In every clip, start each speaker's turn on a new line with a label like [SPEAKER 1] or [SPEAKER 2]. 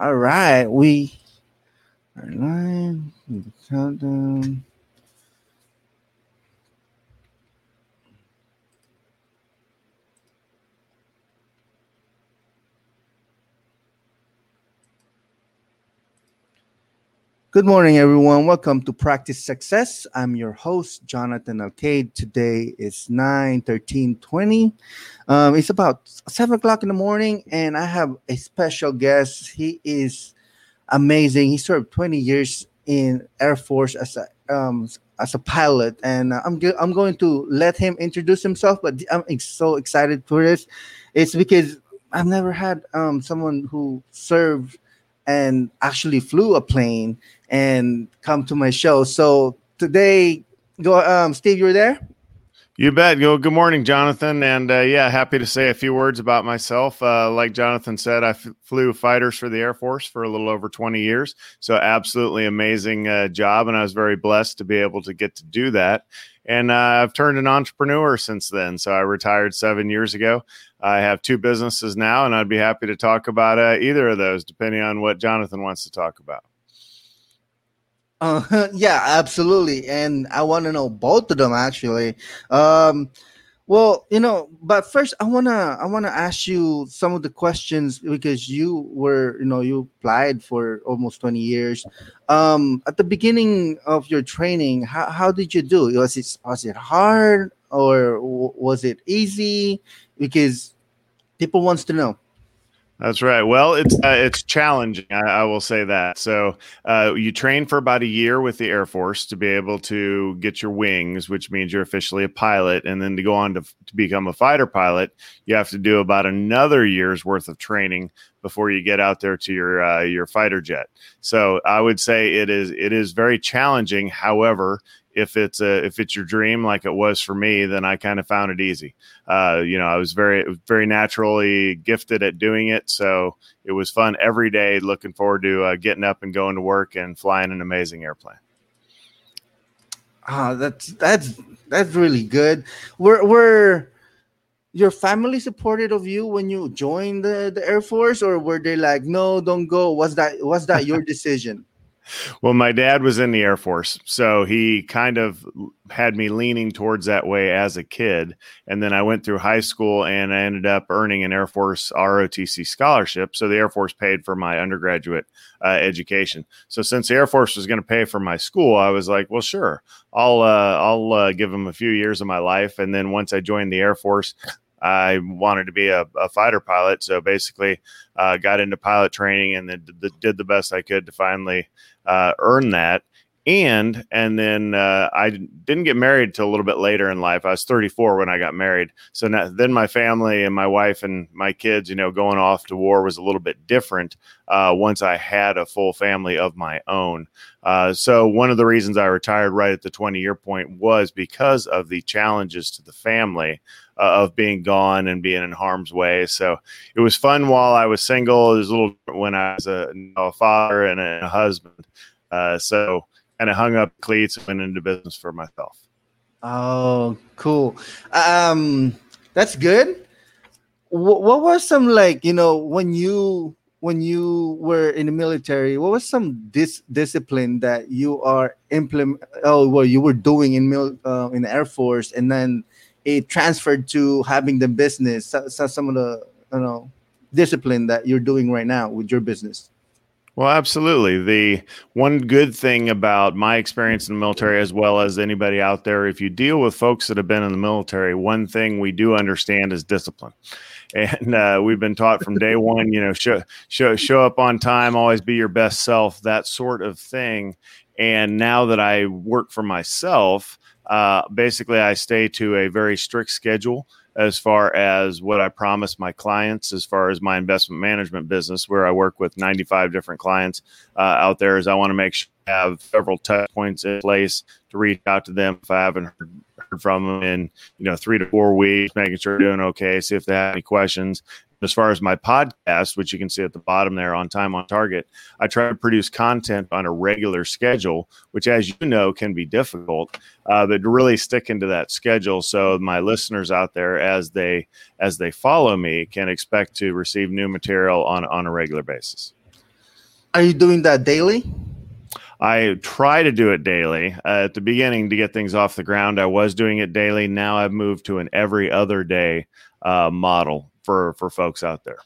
[SPEAKER 1] All right, we are live. Countdown. Good morning, everyone. Welcome to Practice Success. I'm your host, Jonathan Alcade. Today is 9 13 20. Um, it's about 7 o'clock in the morning, and I have a special guest. He is amazing. He served 20 years in Air Force as a um, as a pilot, and I'm I'm going to let him introduce himself. But I'm ex- so excited for this. It's because I've never had um, someone who served and actually flew a plane and come to my show. So today, go, um, Steve, you're there.
[SPEAKER 2] You bet. Go. Good morning, Jonathan. And uh, yeah, happy to say a few words about myself. Uh, like Jonathan said, I f- flew fighters for the Air Force for a little over 20 years. So absolutely amazing uh, job, and I was very blessed to be able to get to do that. And uh, I've turned an entrepreneur since then. So I retired seven years ago. I have two businesses now, and I'd be happy to talk about uh, either of those, depending on what Jonathan wants to talk about.
[SPEAKER 1] Uh, yeah, absolutely. And I want to know both of them actually. Um, well, you know, but first I wanna I wanna ask you some of the questions because you were, you know, you applied for almost 20 years. Um, at the beginning of your training, how, how did you do? Was it was it hard or was it easy? Because people wants to know.
[SPEAKER 2] That's right. Well, it's uh, it's challenging. I, I, will say that. So uh, you train for about a year with the Air Force to be able to get your wings, which means you're officially a pilot, and then to go on to, to become a fighter pilot, you have to do about another year's worth of training before you get out there to your uh, your fighter jet. So I would say it is it is very challenging. However, if it's a if it's your dream like it was for me then i kind of found it easy uh, you know i was very very naturally gifted at doing it so it was fun every day looking forward to uh, getting up and going to work and flying an amazing airplane
[SPEAKER 1] ah that's that's that's really good we're we're your family supported of you when you joined the, the air force or were they like no don't go was that was that your decision
[SPEAKER 2] well, my dad was in the Air Force, so he kind of had me leaning towards that way as a kid. And then I went through high school and I ended up earning an Air Force ROTC scholarship. So the Air Force paid for my undergraduate uh, education. So since the Air Force was going to pay for my school, I was like, well, sure, I'll uh, I'll uh, give them a few years of my life. And then once I joined the Air Force, I wanted to be a, a fighter pilot. So basically, uh, got into pilot training and then did, did the best I could to finally uh, earn that. And and then uh, I didn't get married till a little bit later in life. I was 34 when I got married. So now, then my family and my wife and my kids, you know, going off to war was a little bit different uh, once I had a full family of my own. Uh, so one of the reasons I retired right at the 20 year point was because of the challenges to the family uh, of being gone and being in harm's way. So it was fun while I was single. It was a little when I was a, a father and a husband. Uh, so kind of hung up cleats and went into business for myself.
[SPEAKER 1] Oh, cool. Um, that's good. W- what was some like you know when you when you were in the military? What was some dis- discipline that you are implement? Oh, well, you were doing in mil- uh, in the Air Force, and then it transferred to having the business. So, so some of the you know discipline that you're doing right now with your business.
[SPEAKER 2] Well, absolutely. The one good thing about my experience in the military, as well as anybody out there, if you deal with folks that have been in the military, one thing we do understand is discipline. And uh, we've been taught from day one, you know, show, show, show up on time, always be your best self, that sort of thing. And now that I work for myself, uh, basically, I stay to a very strict schedule as far as what I promise my clients, as far as my investment management business, where I work with 95 different clients uh, out there, is I want to make sure I have several touch points in place to reach out to them if I haven't heard, heard from them in you know three to four weeks, making sure they're doing okay, see if they have any questions, as far as my podcast, which you can see at the bottom there on Time on Target, I try to produce content on a regular schedule, which, as you know, can be difficult. Uh, but really stick into that schedule, so my listeners out there, as they as they follow me, can expect to receive new material on on a regular basis.
[SPEAKER 1] Are you doing that daily?
[SPEAKER 2] I try to do it daily. Uh, at the beginning, to get things off the ground, I was doing it daily. Now I've moved to an every other day uh, model for for folks out there.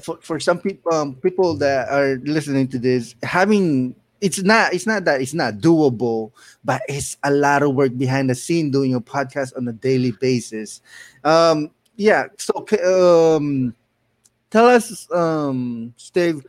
[SPEAKER 1] For for some people, um, people that are listening to this, having it's not it's not that it's not doable, but it's a lot of work behind the scene doing a podcast on a daily basis. Um, yeah. So, um, tell us, um, Steve,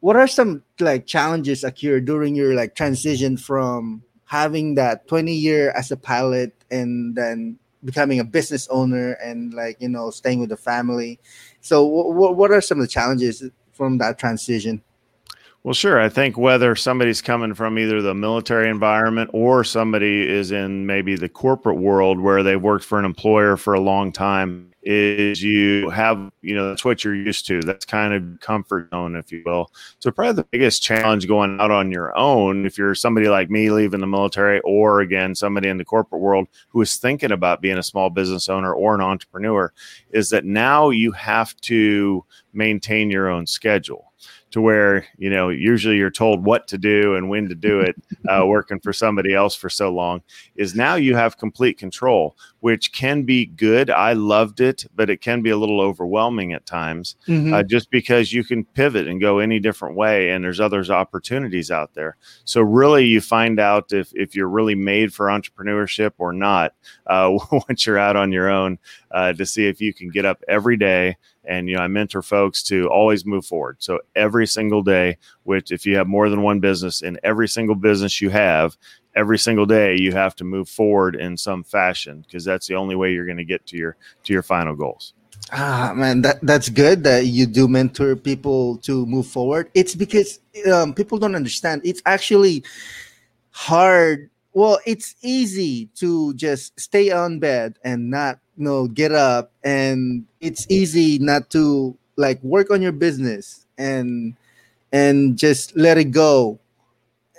[SPEAKER 1] what are some like challenges occur during your like transition from having that 20 year as a pilot and then becoming a business owner and like you know staying with the family so what what are some of the challenges from that transition
[SPEAKER 2] well, sure. I think whether somebody's coming from either the military environment or somebody is in maybe the corporate world where they've worked for an employer for a long time, is you have, you know, that's what you're used to. That's kind of comfort zone, if you will. So, probably the biggest challenge going out on your own, if you're somebody like me leaving the military, or again, somebody in the corporate world who is thinking about being a small business owner or an entrepreneur, is that now you have to maintain your own schedule to where you know usually you're told what to do and when to do it uh, working for somebody else for so long is now you have complete control which can be good. I loved it but it can be a little overwhelming at times mm-hmm. uh, just because you can pivot and go any different way and there's others opportunities out there. So really you find out if, if you're really made for entrepreneurship or not uh, once you're out on your own uh, to see if you can get up every day. And you know i mentor folks to always move forward. So every single day which if you have more than one business in every single business you have every single day you have to move forward in some fashion because that's the only way you're going to get to your to your final goals.
[SPEAKER 1] Ah man that that's good that you do mentor people to move forward. It's because um, people don't understand. It's actually hard well it's easy to just stay on bed and not you know get up and it's easy not to like work on your business and and just let it go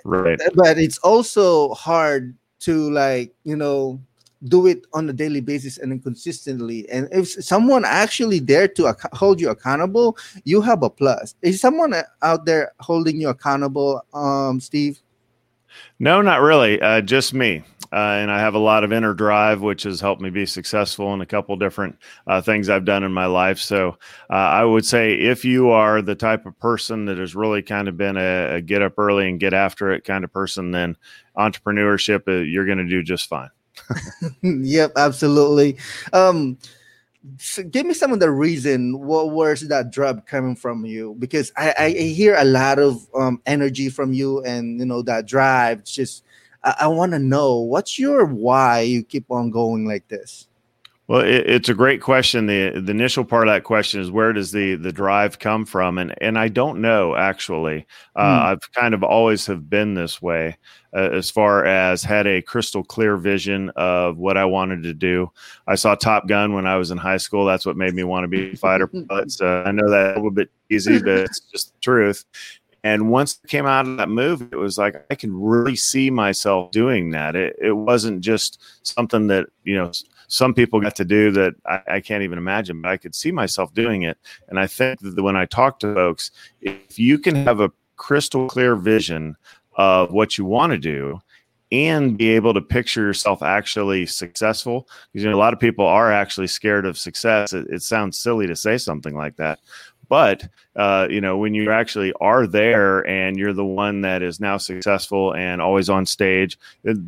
[SPEAKER 2] right.
[SPEAKER 1] But it's also hard to like you know do it on a daily basis and consistently. And if someone actually there to ac- hold you accountable you have a plus. Is someone out there holding you accountable um steve?
[SPEAKER 2] No not really uh, just me uh, and I have a lot of inner drive, which has helped me be successful in a couple different uh, things I've done in my life. So uh, I would say if you are the type of person that has really kind of been a, a get up early and get after it kind of person, then entrepreneurship, uh, you're going to do just fine.
[SPEAKER 1] yep, absolutely. Um, so give me some of the reason what where's that drive coming from you because I, I hear a lot of um, energy from you and you know that drive just I, I want to know what's your why you keep on going like this.
[SPEAKER 2] Well, it, it's a great question. the The initial part of that question is where does the the drive come from? And and I don't know actually. Uh, mm. I've kind of always have been this way, uh, as far as had a crystal clear vision of what I wanted to do. I saw Top Gun when I was in high school. That's what made me want to be a fighter pilot. So I know that a little bit easy, but it's just the truth. And once it came out of that movie, it was like I can really see myself doing that. It, it wasn't just something that, you know, some people got to do that I, I, can't even imagine, but I could see myself doing it. And I think that when I talk to folks, if you can have a crystal clear vision of what you want to do and be able to picture yourself actually successful, because you know, a lot of people are actually scared of success. It, it sounds silly to say something like that, but uh, you know, when you actually are there and you're the one that is now successful and always on stage, it,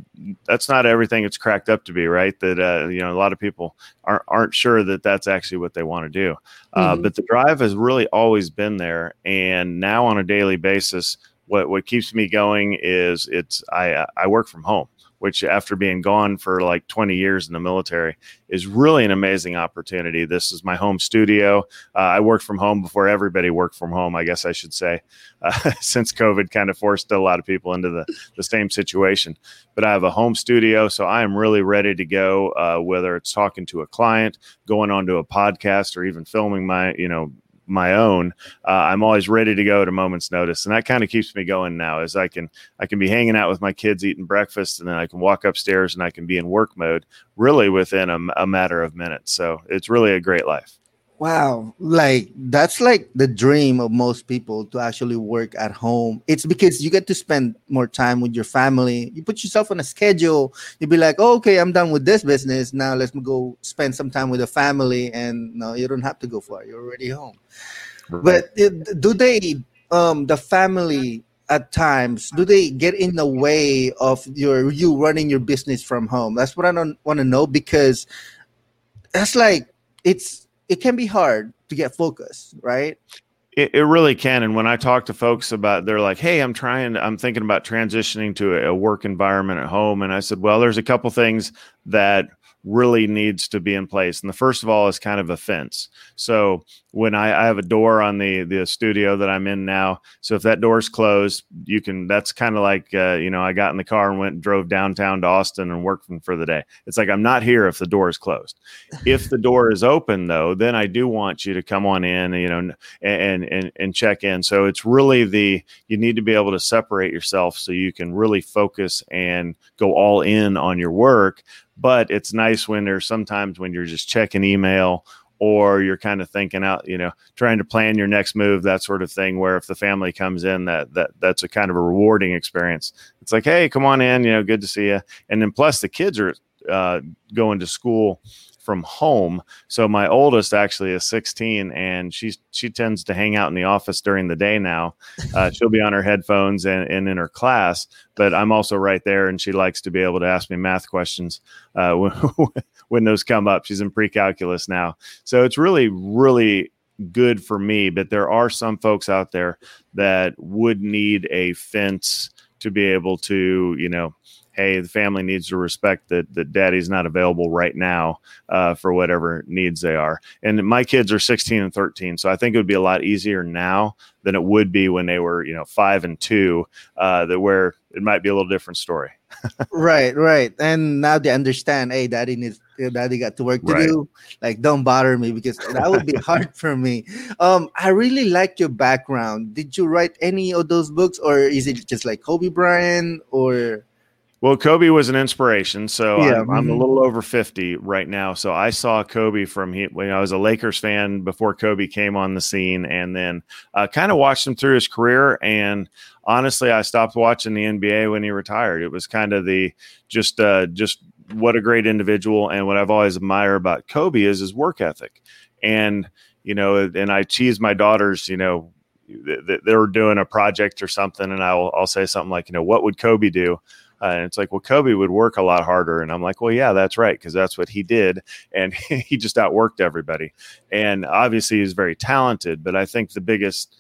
[SPEAKER 2] that's not everything it's cracked up to be, right? That uh, you know, a lot of people aren't aren't sure that that's actually what they want to do. Uh, mm-hmm. But the drive has really always been there, and now on a daily basis, what what keeps me going is it's I I work from home which after being gone for like 20 years in the military is really an amazing opportunity. This is my home studio. Uh, I worked from home before everybody worked from home, I guess I should say, uh, since COVID kind of forced a lot of people into the, the same situation. But I have a home studio, so I am really ready to go, uh, whether it's talking to a client, going onto a podcast, or even filming my, you know, my own, uh, I'm always ready to go at a moment's notice, and that kind of keeps me going now. As I can I can be hanging out with my kids eating breakfast, and then I can walk upstairs and I can be in work mode really within a, a matter of minutes. So it's really a great life.
[SPEAKER 1] Wow, like that's like the dream of most people to actually work at home. It's because you get to spend more time with your family. You put yourself on a schedule. You'd be like, oh, okay, I'm done with this business. Now let's go spend some time with the family. And no, you don't have to go far. You're already home. Right. But it, do they, um, the family at times, do they get in the way of your you running your business from home? That's what I don't want to know because that's like it's it can be hard to get focused, right?
[SPEAKER 2] It, it, really can. And when I talk to folks about, they're like, "Hey, I'm trying. I'm thinking about transitioning to a, a work environment at home." And I said, "Well, there's a couple things that really needs to be in place. And the first of all is kind of a fence. So when I, I, have a door on the the studio that I'm in now, so if that door's closed, you can. That's kind of like uh, you know I got in the car and went and drove downtown to Austin and worked for the day. It's like I'm not here if the door is closed. if the door is open though, then I do want you to come on in, you know, and and and check in. So it's really the you need to be able to separate yourself so you can really focus and go all in on your work but it's nice when there's sometimes when you're just checking email or you're kind of thinking out, you know, trying to plan your next move, that sort of thing. Where if the family comes in, that that that's a kind of a rewarding experience. It's like, hey, come on in, you know, good to see you. And then plus the kids are uh, going to school from home. So my oldest actually is 16, and she's she tends to hang out in the office during the day now. Uh, she'll be on her headphones and, and in her class, but I'm also right there, and she likes to be able to ask me math questions uh, when, when those come up. She's in pre-calculus now, so it's really really good for me. But there are some folks out there that would need a fence to be able to, you know, hey, the family needs to respect that that daddy's not available right now uh, for whatever needs they are. And my kids are 16 and 13, so I think it would be a lot easier now than it would be when they were, you know, five and two. Uh, that where it might be a little different story.
[SPEAKER 1] right, right. And now they understand. Hey, daddy needs. Daddy got to work to right. do. Like, don't bother me because that would be hard for me. Um, I really like your background. Did you write any of those books, or is it just like Kobe Bryant, or
[SPEAKER 2] well, Kobe was an inspiration. So yeah. I'm, I'm, a mm-hmm. little over 50 right now. So I saw Kobe from he, when I was a Lakers fan before Kobe came on the scene, and then uh, kind of watched him through his career. And honestly, I stopped watching the NBA when he retired. It was kind of the just uh, just what a great individual. And what I've always admired about Kobe is his work ethic. And you know, and I tease my daughters, you know, they're doing a project or something, and I'll I'll say something like, you know, what would Kobe do? Uh, and it's like, well, Kobe would work a lot harder. And I'm like, well, yeah, that's right, because that's what he did. And he just outworked everybody. And obviously, he's very talented. But I think the biggest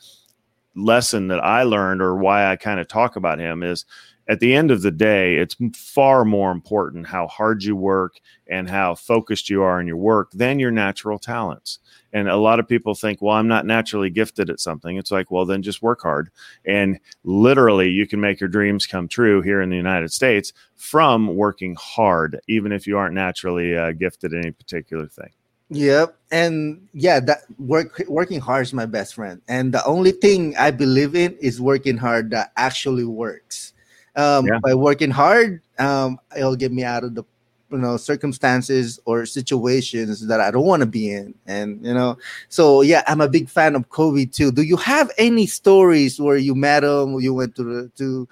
[SPEAKER 2] lesson that I learned, or why I kind of talk about him, is at the end of the day, it's far more important how hard you work and how focused you are in your work than your natural talents. And a lot of people think, well, I'm not naturally gifted at something. It's like, well, then just work hard. And literally, you can make your dreams come true here in the United States from working hard, even if you aren't naturally uh, gifted in any particular thing.
[SPEAKER 1] Yep, and yeah, that work working hard is my best friend, and the only thing I believe in is working hard that actually works um, yeah. by working hard um, it'll get me out of the you know circumstances or situations that i don't want to be in. And you know so yeah i'm a big fan of kobe too. Do you have any stories where you met him you went to the to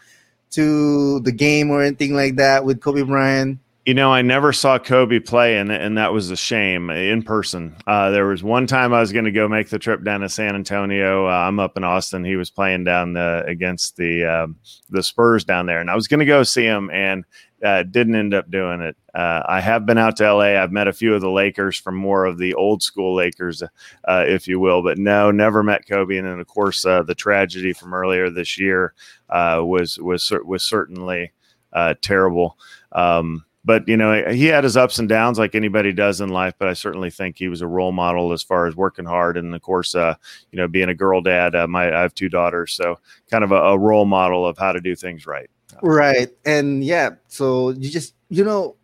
[SPEAKER 1] to the game or anything like that with kobe bryant
[SPEAKER 2] you know, I never saw Kobe play, and and that was a shame in person. Uh, there was one time I was going to go make the trip down to San Antonio. Uh, I'm up in Austin. He was playing down the against the um, the Spurs down there, and I was going to go see him, and uh, didn't end up doing it. Uh, I have been out to LA. I've met a few of the Lakers from more of the old school Lakers, uh, if you will, but no, never met Kobe. And then, of course, uh, the tragedy from earlier this year uh, was was was certainly uh, terrible. Um, but you know he had his ups and downs like anybody does in life but i certainly think he was a role model as far as working hard and of course uh, you know being a girl dad uh, my i have two daughters so kind of a, a, role model of how to do things right.
[SPEAKER 1] Right and yeah so you just you know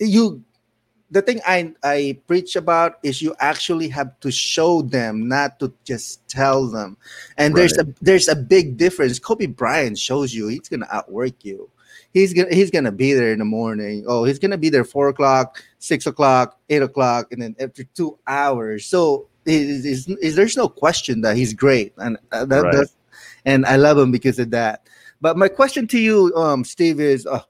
[SPEAKER 1] you the thing i i preach about is you actually have to show them not to just tell them and right. there's a there's a big difference. Kobe bryant shows you he's gonna outwork you he's gonna he's gonna be there in the morning. Oh, he's gonna be there four o'clock, six o'clock, eight o'clock, and then after two hours. So is, is, is there's no question that he's great, and uh, that,
[SPEAKER 2] Right.
[SPEAKER 1] that's and I love him because of that. But my question to you, um, Steve, is uh,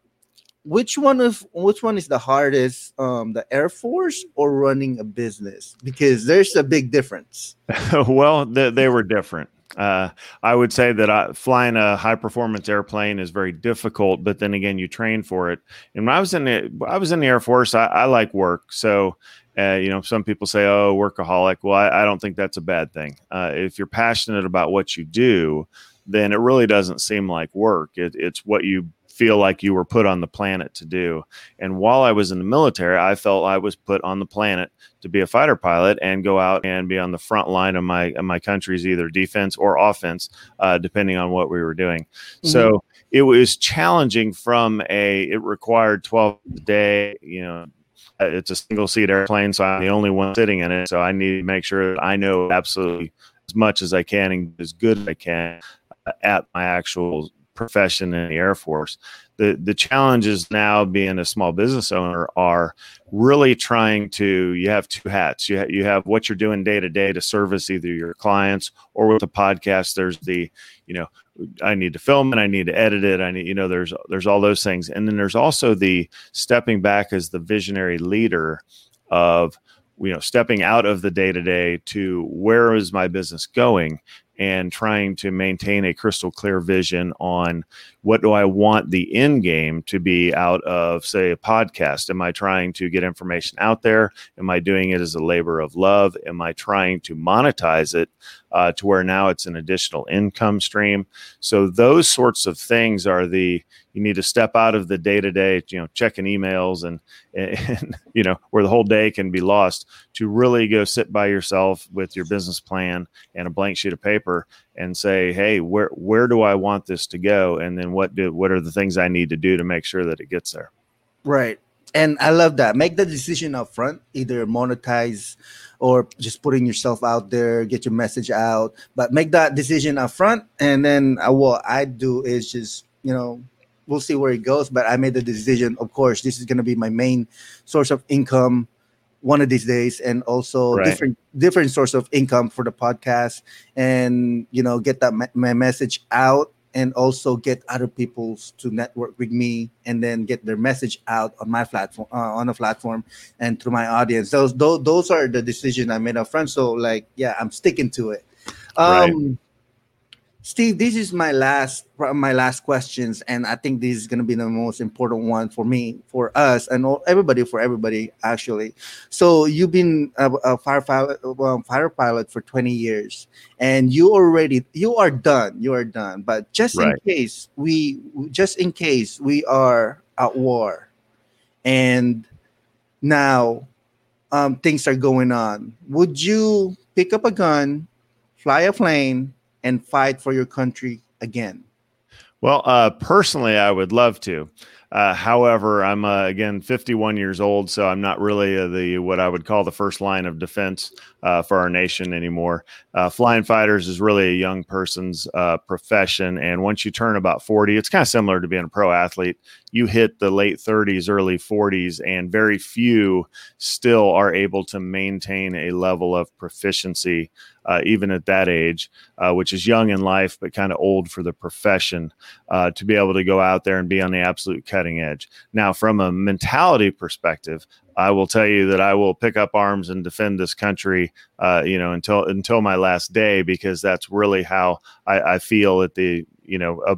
[SPEAKER 1] which one of which one is the hardest, um, the Air Force or running a business? Because there's a big difference.
[SPEAKER 2] well, they, they were different. Uh, I would say that I, flying a high performance airplane is very difficult, but then again, you train for it. And when I was in the, I was in the Air Force. I, I like work, so uh, you know, some people say, "Oh, workaholic." Well, I, I don't think that's a bad thing. Uh, if you're passionate about what you do, then it really doesn't seem like work. It, it's what you feel like you were put on the planet to do. And while I was in the military, I felt I was put on the planet to be a fighter pilot and go out and be on the front line of my of my country's either defense or offense, uh, depending on what we were doing. So it was challenging from a it required 12 a day, you know. uh, It's a single seat airplane, so I'm the only one sitting in it. So I need to make sure that I know absolutely as much as I can and as good as I can uh, at my actual profession in the Air Force. The the challenges now being a small business owner are really trying to you have two hats. You ha- you have what you're doing day to day to service either your clients or with the podcast there's the you know I need to film it, I need to edit it, I need you know there's there's all those things. And then there's also the stepping back as the visionary leader of you know stepping out of the day to day to where is my business going and trying to maintain a crystal clear vision on what do I want the end game to be out of, say, a podcast? Am I trying to get information out there? Am I doing it as a labor of love? Am I trying to monetize it uh, to where now it's an additional income stream? So those sorts of things are the you need to step out of the day to day, you know, checking emails and, and you know where the whole day can be lost to really go sit by yourself with your business plan and a blank sheet of paper and say, hey, where where do I want this to go? And then what do what are the things I need to do to make sure that it gets there?
[SPEAKER 1] Right. And I love that. Make the decision up front, either monetize or just putting yourself out there, get your message out. But make that decision up front. And then uh, what I do is just, you know, we'll see where it goes. But I made the decision, of course, this is going to be my main source of income one of these days and also
[SPEAKER 2] Right.
[SPEAKER 1] different different source of income for the podcast and you know get that my message out and also get other people's to network with me and then get their message out on my platform uh, on a platform and through my audience. Those, those those are the decision i made up front so like yeah i'm sticking to it.
[SPEAKER 2] Right.
[SPEAKER 1] Steve this is my last my last questions and i think this is going to be the most important one for me for us and all, everybody for everybody actually so you've been a, a fire pilot, well, fire pilot for 20 years and you already you are done you are done but just
[SPEAKER 2] Right.
[SPEAKER 1] in case we just in case we are at war and now um, things are going on would you pick up a gun fly a plane and fight for your country again
[SPEAKER 2] Well, uh, personally, I would love to. Uh, however, I'm uh, again 51 years old, so I'm not really uh, the what I would call the first line of defense uh, for our nation anymore. Uh, flying fighters is really a young person's profession, and once you turn about 40, it's kind of similar to being a pro athlete. You hit the late 30s, early 40s, and very few still are able to maintain a level of proficiency uh, even at that age, uh, which is young in life but kind of old for the profession uh, to be able to go out there and be on the absolute cutting edge. Now, from a mentality perspective, I will tell you that I will pick up arms and defend this country, uh, you know, until until my last day, because that's really how I, I feel at the, you know, uh,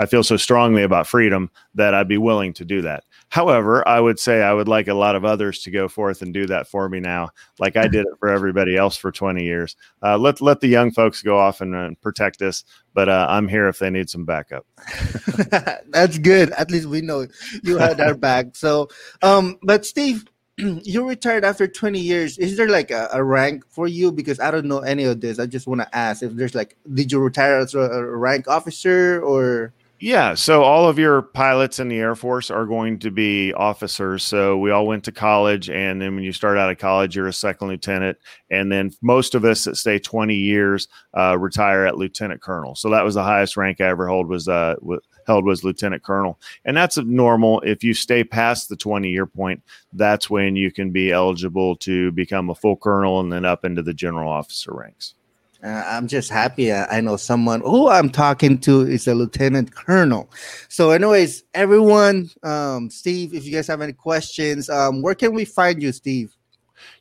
[SPEAKER 2] I feel so strongly about freedom that I'd be willing to do that. However, I would say I would like a lot of others to go forth and do that for me now, like I did it for everybody else for 20 years. Uh, let let the young folks go off and uh, protect us, but uh, I'm here if they need some backup.
[SPEAKER 1] That's good. At least we know you had our back. So, um, but Steve, you retired after 20 years. Is there like a, a rank for you? Because I don't know any of this. I just want to ask if there's like, did you retire as a, a rank officer or?
[SPEAKER 2] Yeah. So all of your pilots in the Air Force are going to be officers. So we all went to college. And then when you start out of college, you're a second lieutenant. And then most of us that stay 20 years uh, retire at lieutenant colonel. So that was the highest rank I ever hold was uh, held was lieutenant colonel. And that's normal. If you stay past the 20 year point, that's when you can be eligible to become a full colonel and then up into the general officer ranks.
[SPEAKER 1] Uh, I'm just happy I know someone who I'm talking to is a lieutenant colonel. So, anyways, everyone, um, Steve, if you guys have any questions, um, where can we find you, Steve?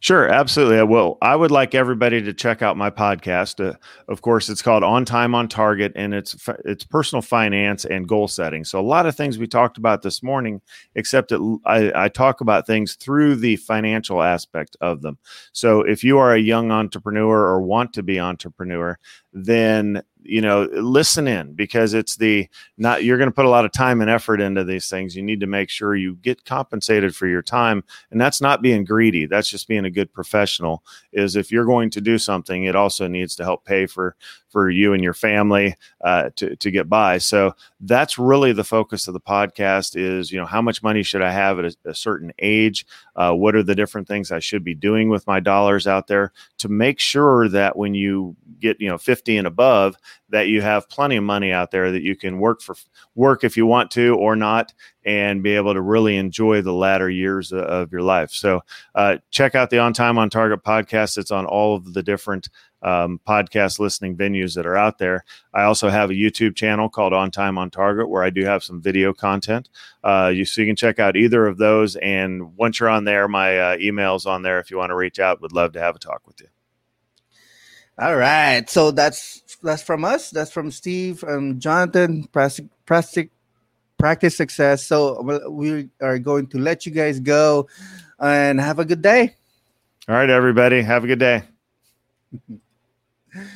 [SPEAKER 2] Sure, absolutely. Well, I would like everybody to check out my podcast. Uh, of course, it's called On Time on Target, and it's it's personal finance and goal setting. So a lot of things we talked about this morning, except that I, I talk about things through the financial aspect of them. So if you are a young entrepreneur or want to be entrepreneur, then you know listen in because it's the not you're going to put a lot of time and effort into these things. You need to make sure you get compensated for your time and that's not being greedy. That's just being a good professional is if you're going to do something it also needs to help pay for for you and your family uh, to, to get by. So that's really the focus of the podcast is you know how much money should i have at a, a certain age? Uh, what are the different things i should be doing with my dollars out there to make sure that when you get you know 50 and above that you have plenty of money out there that you can work for work if you want to or not and be able to really enjoy the latter years of your life. So uh, check out the on time on target podcast. It's on all of the different um, podcast listening venues that are out there. I also have a YouTube channel called On Time on Target where I do have some video content. Uh, you so you can check out either of those. And once you're on there, my uh, email's on there. If you want to reach out, would love to have a talk with you.
[SPEAKER 1] All right, so that's that's from us. That's from Steve and Jonathan. Practice success. So we are going to let you guys go and have a good day.
[SPEAKER 2] All right, everybody. Have a good day.